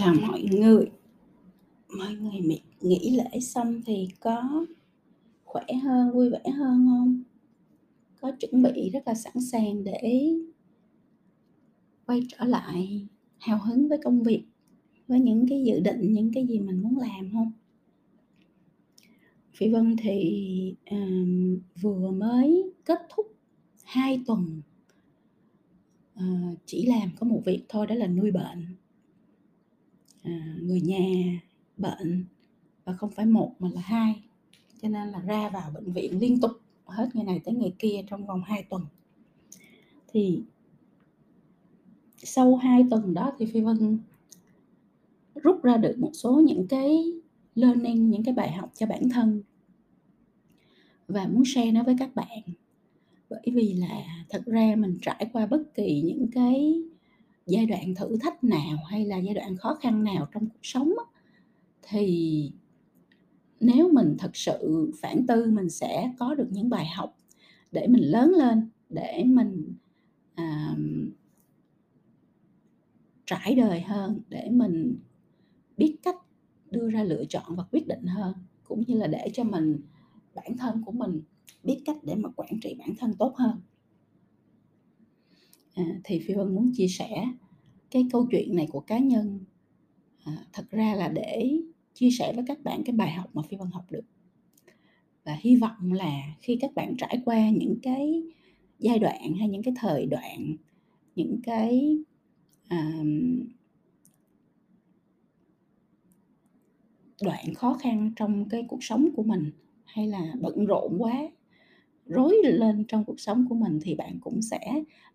Chào mọi người. Mọi người mị nghỉ lễ xong thì có khỏe hơn, vui vẻ hơn hông? Có chuẩn bị rất là sẵn sàng để quay trở lại hào hứng với công việc, với những cái dự định, những cái gì mình muốn làm hông? Phi Vân thì, ờm, vừa mới kết thúc 2 tuần ờ, chỉ làm có một việc thôi đó là nuôi bệnh. À, người nhà bệnh và không phải một mà là hai, cho nên là ra vào bệnh viện liên tục hết ngày này tới ngày kia trong vòng 2 tuần. Thì sau 2 tuần đó thì Phi Vân rút ra được một số những cái learning, những cái bài học cho bản thân. Và muốn share nó với các bạn. Bởi vì là thật ra mình trải qua bất kỳ những cái giai đoạn thử thách nào hay là giai đoạn khó khăn nào trong cuộc sống á, thì nếu mình thật sự phản tư mình sẽ có được những bài học để mình lớn lên, để mình, à trải đời hơn, để mình biết cách đưa ra lựa chọn và quyết định hơn, cũng như là để cho mình bản thân của mình biết cách để mà quản trị bản thân tốt hơn. À, thì Phi Vân muốn chia sẻ cái câu chuyện này của cá nhân, à, thật ra là để chia sẻ với các bạn cái bài học mà Phi Vân học được. Và hy vọng là khi các bạn trải qua những cái giai đoạn hay những cái thời đoạn, những cái, à, đoạn khó khăn trong cái cuộc sống của mình, hay là bận rộn quá, rối lên trong cuộc sống của mình thì bạn cũng sẽ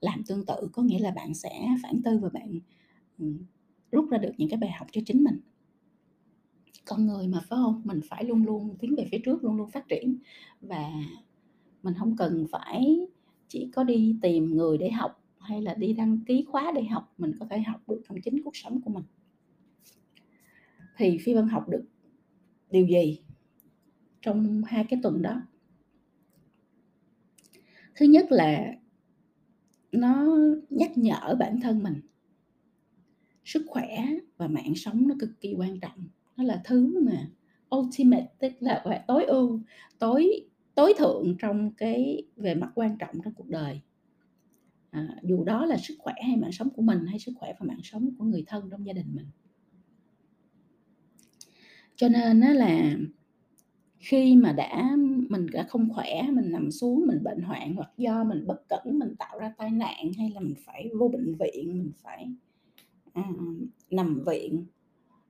làm tương tự. Có nghĩa là bạn sẽ phản tư và bạn, rút ra được những cái bài học cho chính mình. Con người mà, phải không Mình phải luôn luôn tiến về phía trước, luôn luôn phát triển và mình không cần phải chỉ có đi tìm người để học, hay là đi đăng ký khóa để học, mình có thể học được trong chính cuộc sống của mình. Thì Phi Vân học được điều gì trong hai cái tuần đó? Thứ nhất là nó nhắc nhở bản thân mình sức khỏe và mạng sống nó cực kỳ quan trọng. Nó là thứ mà ultimate, tức là tối ưu, tối tối thượng trong cái về mặt quan trọng trong cuộc đời. À, dù đó là sức khỏe hay mạng sống của mình, hay sức khỏe và mạng sống của người thân trong gia đình mình. Cho nên nó là khi mà đã mình đã không khỏe, mình nằm xuống, mình bệnh hoạn hoặc do mình bất cẩn mình tạo ra tai nạn, hay là mình phải vô bệnh viện, mình phải, à, nằm viện,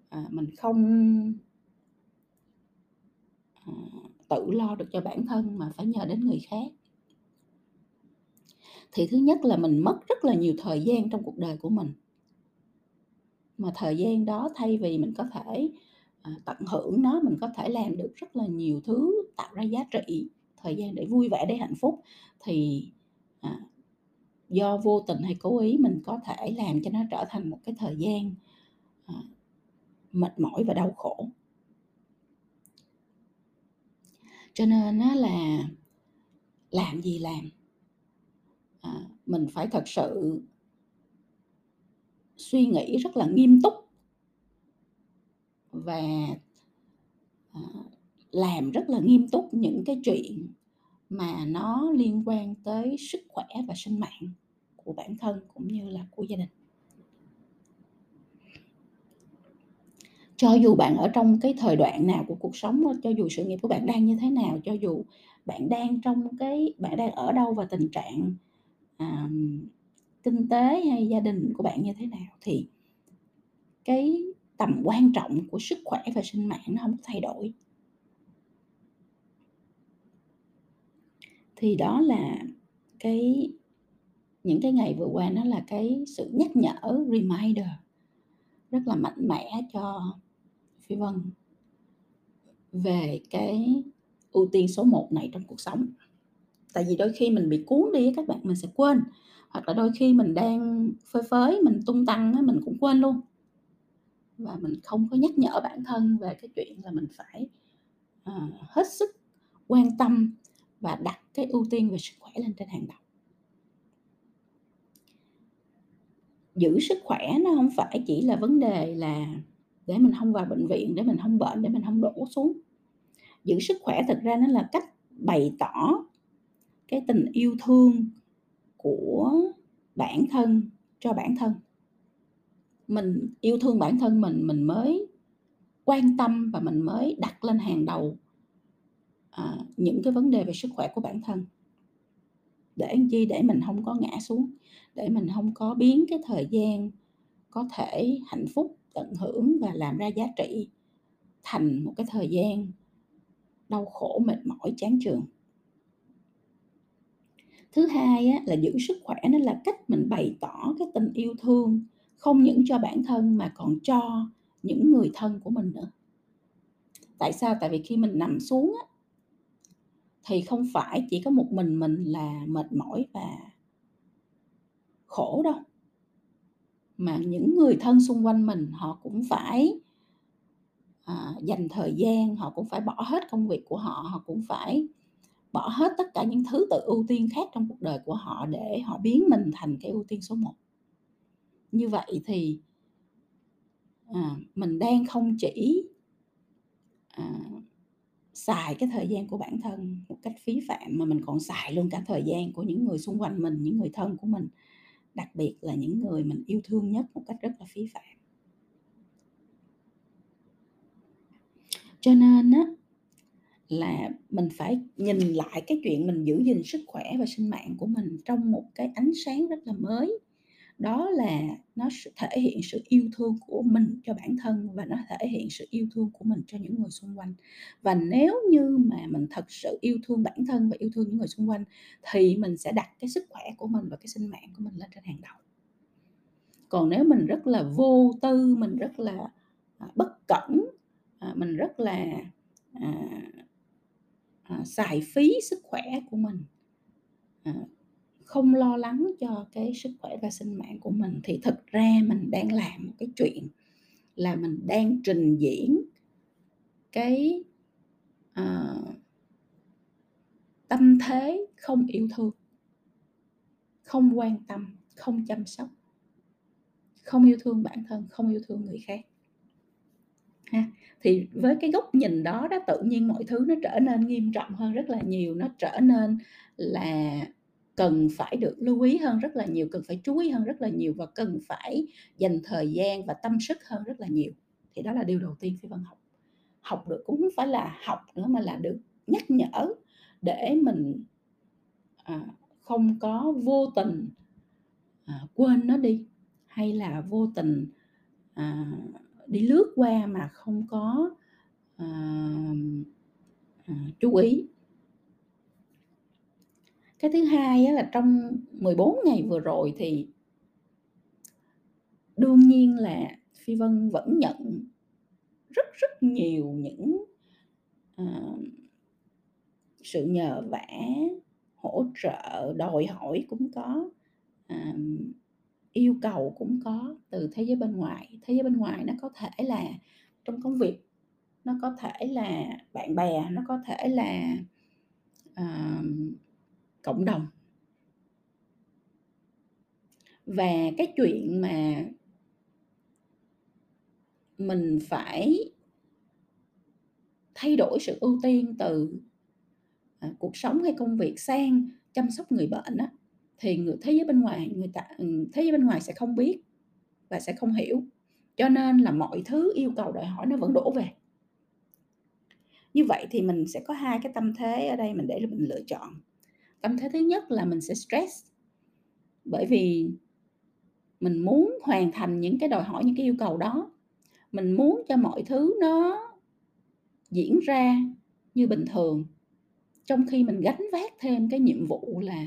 à, mình không à, tự lo được cho bản thân mà phải nhờ đến người khác. Thì thứ nhất là mình mất rất là nhiều thời gian trong cuộc đời của mình. Mà thời gian đó thay vì mình có thể, À, tận hưởng nó, mình có thể làm được rất là nhiều thứ tạo ra giá trị, thời gian để vui vẻ, để hạnh phúc thì, à, do vô tình hay cố ý mình có thể làm cho nó trở thành một cái thời gian, à, mệt mỏi và đau khổ. Cho nên nó là làm gì làm, à, mình phải thật sự suy nghĩ rất là nghiêm túc và, ờ, làm rất là nghiêm túc những cái chuyện mà nó liên quan tới sức khỏe và sinh mạng của bản thân cũng như là của gia đình. Cho dù bạn ở trong cái thời đoạn nào của cuộc sống, cho dù sự nghiệp của bạn đang như thế nào, cho dù bạn đang trong cái bạn đang ở đâu và tình trạng, à, kinh tế hay gia đình của bạn như thế nào thì cái tầm quan trọng của sức khỏe và sinh mạng nó không có thay đổi. Thì đó là cái những cái ngày vừa qua nó là cái sự nhắc nhở, reminder rất là mạnh mẽ cho Phi Vân về cái ưu tiên số 1 này trong cuộc sống. Tại vì đôi khi mình bị cuốn đi các bạn, mình sẽ quên, hoặc là đôi khi mình đang phơi phới, mình tung tăng mình cũng quên luôn. Và mình không có nhắc nhở bản thân về cái chuyện là mình phải, uh, hết sức quan tâm và đặt cái ưu tiên về sức khỏe lên trên hàng đầu. giữ sức khỏe nó không phải chỉ là vấn đề là để mình không vào bệnh viện, để mình không bệnh, để mình không đổ xuống. Giữ sức khỏe thực ra nó là cách bày tỏ cái tình yêu thương của bản thân cho bản thân. Mình yêu thương bản thân mình, mình mới quan tâm và mình mới đặt lên hàng đầu, à, những cái vấn đề về sức khỏe của bản thân. Để làm chi? Để mình không có ngã xuống, để mình không có biến cái thời gian có thể hạnh phúc, tận hưởng và làm ra giá trị thành một cái thời gian đau khổ, mệt mỏi, chán chường. Thứ hai á, là giữ sức khỏe nó là cách mình bày tỏ cái tình yêu thương không những cho bản thân mà còn cho những người thân của mình nữa. Tại sao? Tại vì khi mình nằm xuống á thì không phải chỉ có một mình mình là mệt mỏi và khổ đâu. Mà những người thân xung quanh mình họ cũng phải à, dành thời gian, họ cũng phải bỏ hết công việc của họ, họ cũng phải bỏ hết tất cả những thứ tự ưu tiên khác trong cuộc đời của họ để họ biến mình thành cái ưu tiên số 1. Như vậy thì à, mình đang không chỉ à, xài cái thời gian của bản thân một cách phí phạm mà mình còn xài luôn cả thời gian của những người xung quanh mình, những người thân của mình, đặc biệt là những người mình yêu thương nhất một cách rất là phí phạm. Cho nên á là mình phải nhìn lại cái chuyện mình giữ gìn sức khỏe và sinh mạng của mình trong một cái ánh sáng rất là mới. Đó là nó thể hiện sự yêu thương của mình cho bản thân và nó thể hiện sự yêu thương của mình cho những người xung quanh. Và nếu như mà mình thật sự yêu thương bản thân và yêu thương những người xung quanh thì mình sẽ đặt cái sức khỏe của mình và cái sinh mạng của mình lên trên hàng đầu. Còn nếu mình rất là vô tư, mình rất là à, bất cẩn, à, mình rất là à, à, xài phí sức khỏe của mình à, không lo lắng cho cái sức khỏe và sinh mạng của mình thì thực ra mình đang làm một cái chuyện là mình đang trình diễn cái uh, tâm thế không yêu thương không quan tâm không chăm sóc không yêu thương bản thân không yêu thương người khác. Ha thì với cái góc nhìn đó đó tự nhiên mọi thứ nó trở nên nghiêm trọng hơn rất là nhiều nó trở nên là cần phải được lưu ý hơn rất là nhiều cần phải chú ý hơn rất là nhiều và cần phải dành thời gian và tâm sức hơn rất là nhiều. Thì đó là điều đầu tiên phi vân học. Học được cũng không phải là học nữa mà là được nhắc nhở để mình à, không có vô tình à, quên nó đi hay là vô tình à, đi lướt qua mà không có à, à, chú ý cái thứ hai là trong 14 ngày vừa rồi thì đương nhiên là phi vân vẫn nhận rất rất nhiều những uh, sự nhờ vả hỗ trợ đòi hỏi cũng có uh, yêu cầu cũng có từ thế giới bên ngoài. Thế giới bên ngoài nó có thể là trong công việc nó có thể là bạn bè nó có thể là uh, cộng đồng. Và cái chuyện mà mình phải thay đổi sự ưu tiên từ à, cuộc sống hay công việc sang chăm sóc người bệnh á, thì người thế giới bên ngoài người ta ừ, thế giới bên ngoài sẽ không biết và sẽ không hiểu. Cho nên là mọi thứ yêu cầu đòi hỏi nó vẫn đổ về. Như vậy thì mình sẽ có hai cái tâm thế ở đây mình để mình lựa chọn tâm thế thứ nhất là mình sẽ stress. Bởi vì mình muốn hoàn thành những cái đòi hỏi, những cái yêu cầu đó. Mình muốn cho mọi thứ nó diễn ra như bình thường. Trong khi mình gánh vác thêm cái nhiệm vụ là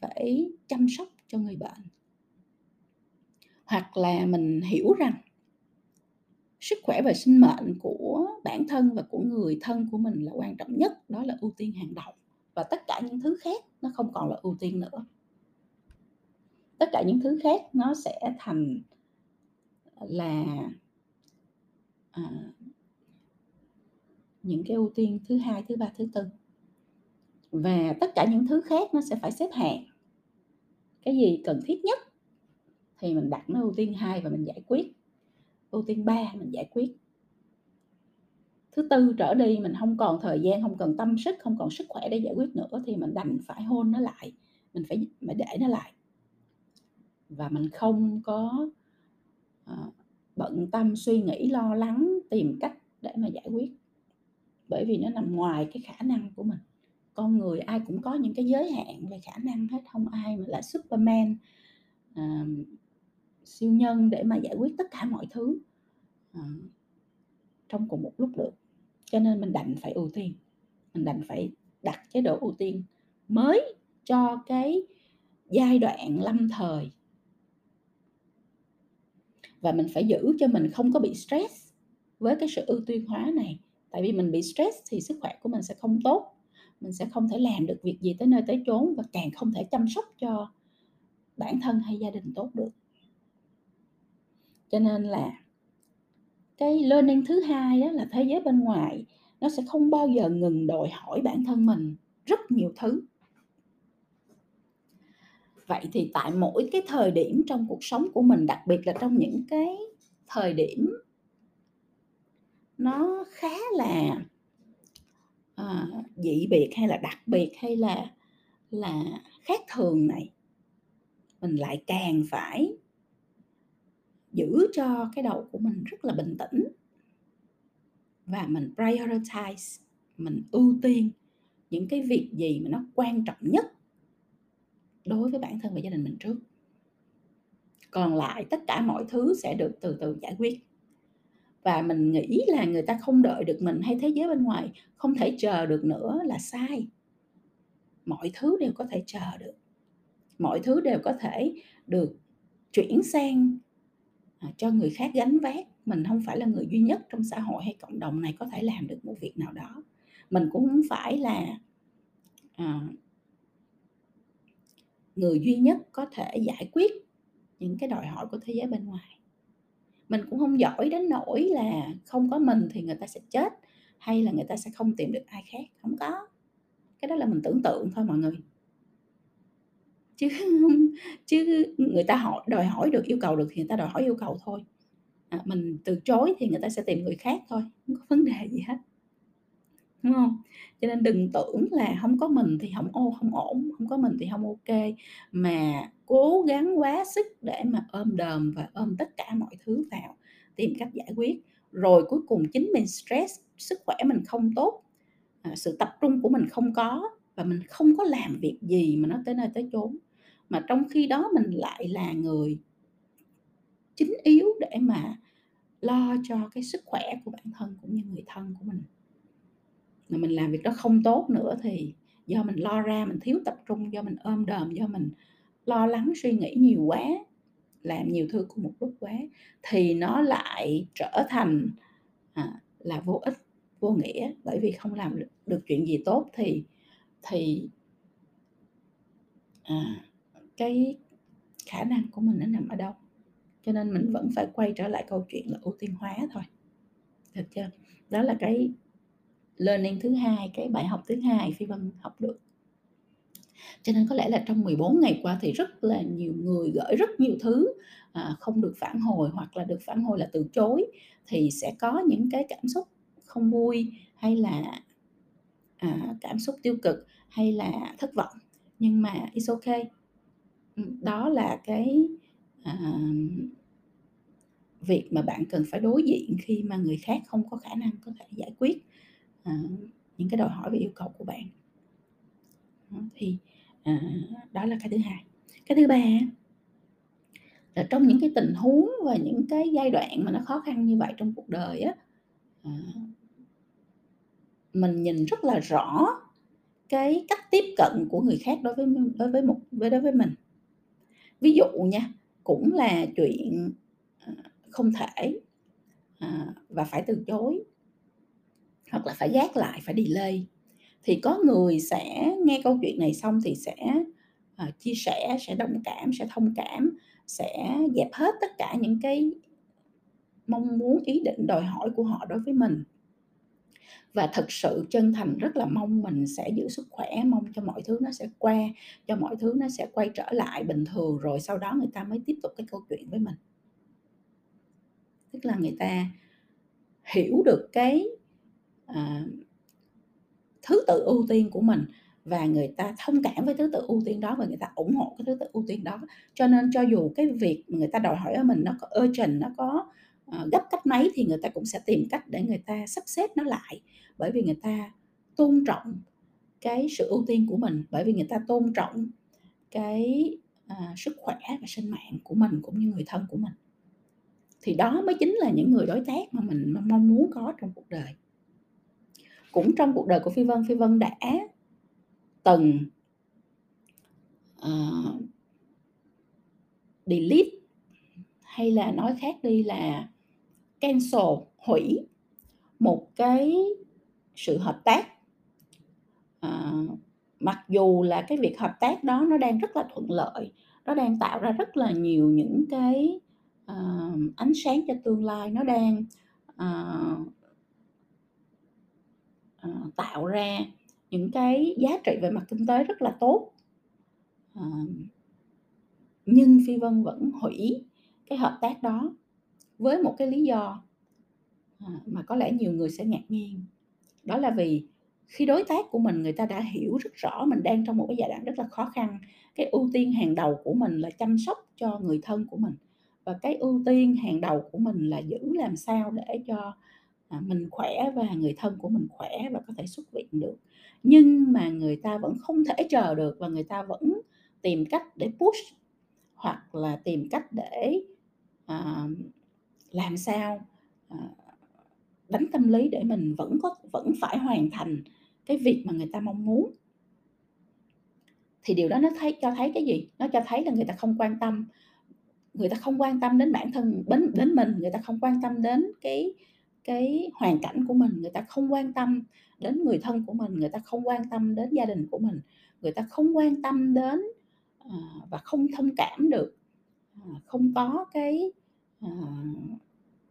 phải chăm sóc cho người bệnh. Hoặc là mình hiểu rằng sức khỏe và sinh mệnh của bản thân và của người thân của mình là quan trọng nhất, đó là ưu tiên hàng đầu và tất cả những thứ khác nó không còn là ưu tiên nữa tất cả những thứ khác nó sẽ thành là à, những cái ưu tiên thứ hai thứ ba thứ tư và tất cả những thứ khác nó sẽ phải xếp hạng cái gì cần thiết nhất thì mình đặt nó ưu tiên hai và mình giải quyết. Ưu tiên ba mình giải quyết. Thứ tư trở đi mình không còn thời gian, không cần tâm sức, không còn sức khỏe để giải quyết nữa thì mình đành phải hôn nó lại, mình phải phải để nó lại. Và mình không có, ờ, bận tâm, suy nghĩ, lo lắng, tìm cách để mà giải quyết. Bởi vì nó nằm ngoài cái khả năng của mình. Con người ai cũng có những cái giới hạn về khả năng hết, không ai mà là Superman, ờm, siêu nhân để mà giải quyết tất cả mọi thứ, ờ, trong cùng một lúc được. Cho nên mình đành phải ưu tiên, mình đành phải đặt chế độ ưu tiên mới cho cái giai đoạn lâm thời. Và mình phải giữ cho mình không có bị stress với cái sự ưu tiên hóa này. Tại vì mình bị stress thì sức khỏe của mình sẽ không tốt, mình sẽ không thể làm được việc gì tới nơi tới chốn và càng không thể chăm sóc cho bản thân hay gia đình tốt được. Cho nên là cái learning thứ hai đó là thế giới bên ngoài nó sẽ không bao giờ ngừng đòi hỏi bản thân mình rất nhiều thứ. Vậy thì tại mỗi cái thời điểm trong cuộc sống của mình, đặc biệt là trong những cái thời điểm nó khá là, à, dị biệt hay là đặc biệt hay là là khác thường này mình lại càng phải giữ cho cái đầu của mình rất là bình tĩnh. Và mình prioritize, mình ưu tiên những cái việc gì mà nó quan trọng nhất đối với bản thân và gia đình mình trước. Còn lại tất cả mọi thứ sẽ được từ từ giải quyết. Và mình nghĩ là người ta không đợi được mình hay thế giới bên ngoài không thể chờ được nữa là sai. Mọi thứ đều có thể chờ được. Mọi thứ đều có thể được chuyển sang, À, cho người khác gánh vác. Mình không phải là người duy nhất trong xã hội hay cộng đồng này có thể làm được một việc nào đó. Mình cũng không phải là, à, người duy nhất có thể giải quyết những cái đòi hỏi của thế giới bên ngoài. Mình cũng không giỏi đến nỗi là không có mình thì người ta sẽ chết, hay là người ta sẽ không tìm được ai khác, không có. Cái đó là mình tưởng tượng thôi mọi người. Chứ chứ người ta hỏi đòi hỏi được, yêu cầu được thì người ta đòi hỏi yêu cầu thôi. À, mình từ chối thì người ta sẽ tìm người khác thôi, không có vấn đề gì hết. Đúng không? Cho nên đừng tưởng là không có mình thì không ô không ổn, không có mình thì không ok, mà cố gắng quá sức để mà ôm đờm và ôm tất cả mọi thứ vào, tìm cách giải quyết. Rồi cuối cùng chính mình stress, sức khỏe mình không tốt, à, sự tập trung của mình không có và mình không có làm việc gì mà nó tới nơi tới chốn. Mà trong khi đó mình lại là người chính yếu để mà lo cho cái sức khỏe của bản thân cũng như người thân của mình. Mà mình làm việc đó không tốt nữa thì do mình lo ra, mình thiếu tập trung, do mình ôm đờm do mình lo lắng, suy nghĩ nhiều quá, làm nhiều thứ cùng một lúc quá thì nó lại trở thành, à, là vô ích, vô nghĩa. Bởi vì không làm được được chuyện gì tốt thì thì à, cái khả năng của mình nó nằm ở đâu. Cho nên mình vẫn phải quay trở lại câu chuyện là ưu tiên hóa thôi. Được chưa? Đó là cái learning thứ hai, cái bài học thứ hai Phi Vân học được. Cho nên có lẽ là trong 14 ngày qua thì rất là nhiều người gửi rất nhiều thứ, à, không được phản hồi hoặc là được phản hồi là từ chối, thì sẽ có những cái cảm xúc không vui hay là, à, cảm xúc tiêu cực hay là thất vọng. Nhưng mà it's okay. Đó là cái, à, việc mà bạn cần phải đối diện khi mà người khác không có khả năng có thể giải quyết, à, những cái đòi hỏi và yêu cầu của bạn. Thì, à, đó là cái thứ hai. Cái thứ ba là trong những cái tình huống và những cái giai đoạn mà nó khó khăn như vậy trong cuộc đời á, à mình nhìn rất là rõ cái cách tiếp cận của người khác đối với đối với một đối với mình. Ví dụ nha, cũng là chuyện, ờ, không thể, ờ, và phải từ chối hoặc là phải gác lại, phải delay. Thì có người sẽ nghe câu chuyện này xong thì sẽ, ờ, chia sẻ, sẽ đồng cảm, sẽ thông cảm, sẽ dẹp hết tất cả những cái mong muốn, ý định, đòi hỏi của họ đối với mình. Và thật sự chân thành rất là mong mình sẽ giữ sức khỏe, mong cho mọi thứ nó sẽ qua, cho mọi thứ nó sẽ quay trở lại bình thường, rồi sau đó người ta mới tiếp tục cái câu chuyện với mình. Tức là người ta hiểu được cái, à, thứ tự ưu tiên của mình và người ta thông cảm với thứ tự ưu tiên đó và người ta ủng hộ cái thứ tự ưu tiên đó. Cho nên cho dù cái việc người ta đòi hỏi ở mình nó có urgent, nó có, Ờ, gấp cách mấy thì người ta cũng sẽ tìm cách để người ta sắp xếp nó lại, bởi vì người ta tôn trọng cái sự ưu tiên của mình, bởi vì người ta tôn trọng cái, à, sức khỏe và sinh mạng của mình cũng như người thân của mình. Thì đó mới chính là những người đối tác mà mình mong muốn có trong cuộc đời. Cũng trong cuộc đời của Phi Vân, Phi Vân đã từng ờ, delete hay là nói khác đi là cancel, hủy một cái sự hợp tác. à, mặc dù là cái việc hợp tác đó nó đang rất là thuận lợi, nó đang tạo ra rất là nhiều những cái, ờ, ánh sáng cho tương lai, nó đang, ờ ờ, tạo ra những cái giá trị về mặt kinh tế rất là tốt. Ờ. Nhưng Phi Vân vẫn hủy cái hợp tác đó với một cái lý do, à, mà có lẽ nhiều người sẽ ngạc nhiên. Đó là vì khi đối tác của mình người ta đã hiểu rất rõ mình đang trong một cái giai đoạn rất là khó khăn, cái ưu tiên hàng đầu của mình là chăm sóc cho người thân của mình và cái ưu tiên hàng đầu của mình là giữ làm sao để cho, à, mình khỏe và người thân của mình khỏe và có thể xuất viện được. Nhưng mà người ta vẫn không thể chờ được và người ta vẫn tìm cách để push hoặc là tìm cách để, uh, làm sao, ờ, đánh tâm lý để mình vẫn có vẫn phải hoàn thành cái việc mà người ta mong muốn. Thì điều đó nó thấy cho thấy cái gì? Nó cho thấy là người ta không quan tâm người ta không quan tâm đến bản thân đến đến mình, người ta không quan tâm đến cái cái hoàn cảnh của mình, người ta không quan tâm đến người thân của mình, người ta không quan tâm đến gia đình của mình, người ta không quan tâm đến, ờ, và không thông cảm được, ờ, không có cái,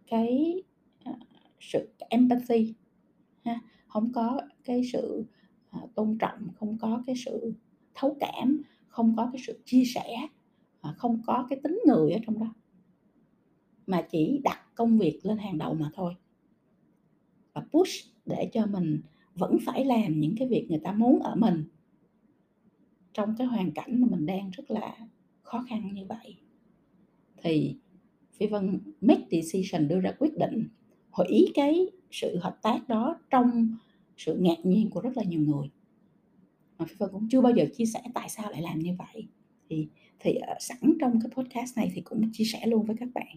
cái, à, sự empathy ha, không có cái sự, à, tôn trọng, không có cái sự thấu cảm, không có cái sự chia sẻ, à, không có cái tính người ở trong đó. Mà chỉ đặt công việc lên hàng đầu mà thôi. Và push để cho mình vẫn phải làm những cái việc người ta muốn ở mình. Trong cái hoàn cảnh mà mình đang rất là khó khăn như vậy. Thì Phi Vân make decision đưa ra quyết định hủy cái sự hợp tác đó trong sự ngạc nhiên của rất là nhiều người. Mà Phi Vân cũng chưa bao giờ chia sẻ tại sao lại làm như vậy. Thì thì, ờ, sẵn trong cái podcast này thì cũng chia sẻ luôn với các bạn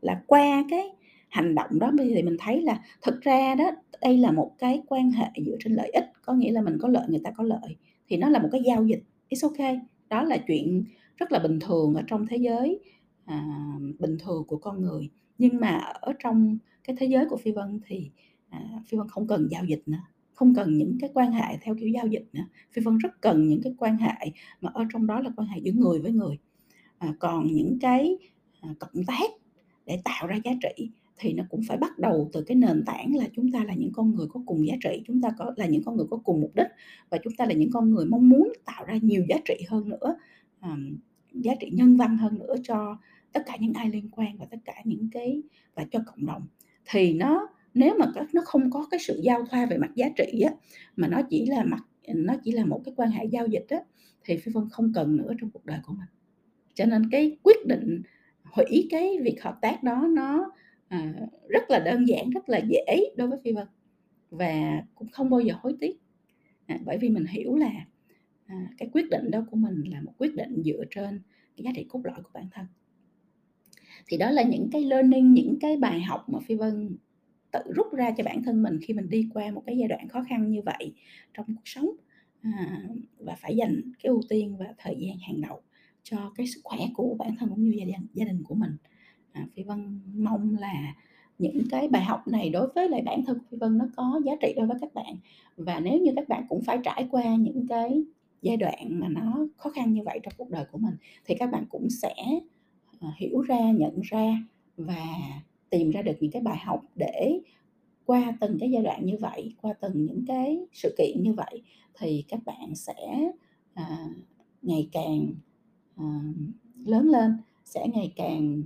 là qua cái hành động đó thì mình thấy là thực ra đó, đây là một cái quan hệ dựa trên lợi ích, có nghĩa là mình có lợi, người ta có lợi, thì nó là một cái giao dịch, it's okay. Đó là chuyện rất là bình thường ở trong thế giới, à, bình thường của con người. Nhưng mà ở trong cái thế giới của Phi Vân thì, à, Phi Vân không cần giao dịch nữa, không cần những cái quan hệ theo kiểu giao dịch nữa. Phi Vân rất cần những cái quan hệ mà ở trong đó là quan hệ giữa người với người. À, còn những cái, à, cộng tác để tạo ra giá trị thì nó cũng phải bắt đầu từ cái nền tảng là chúng ta là những con người có cùng giá trị, chúng ta có là những con người có cùng mục đích và chúng ta là những con người mong muốn tạo ra nhiều giá trị hơn nữa, à, giá trị nhân văn hơn nữa cho tất cả những ai liên quan và tất cả những cái và cho cộng đồng. Thì nó nếu mà nó không có cái sự giao thoa về mặt giá trị á, mà nó chỉ là mặt nó chỉ là một cái quan hệ giao dịch á, thì Phi Vân không cần nữa trong cuộc đời của mình. Cho nên cái quyết định hủy cái việc hợp tác đó nó, à, rất là đơn giản, rất là dễ đối với Phi Vân và cũng không bao giờ hối tiếc. À, bởi vì mình hiểu là, à, cái quyết định đó của mình là một quyết định dựa trên cái giá trị cốt lõi của bản thân. Thì đó là những cái learning, những cái bài học mà Phi Vân tự rút ra cho bản thân mình khi mình đi qua một cái giai đoạn khó khăn như vậy trong cuộc sống, à, và phải dành cái ưu tiên và thời gian hàng đầu cho cái sức khỏe của bản thân cũng như gia đình gia đình của mình. À, Phi Vân mong là những cái bài học này đối với lại bản thân Phi Vân nó có giá trị đối với các bạn. Và nếu như các bạn cũng phải trải qua những cái giai đoạn mà nó khó khăn như vậy trong cuộc đời của mình, thì các bạn cũng sẽ, À, hiểu ra, nhận ra và tìm ra được những cái bài học để qua từng cái giai đoạn như vậy, qua từng những cái sự kiện như vậy thì các bạn sẽ, à, ngày càng, à, lớn lên, sẽ ngày càng,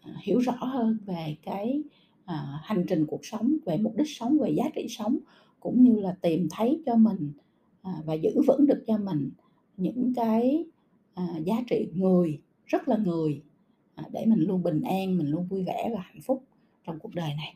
à, hiểu rõ hơn về cái, à, hành trình cuộc sống, về mục đích sống, về giá trị sống, cũng như là tìm thấy cho mình, à, và giữ vững được cho mình những cái, à, giá trị người, rất là người, Ờ, để mình luôn bình an, mình luôn vui vẻ và hạnh phúc trong cuộc đời này.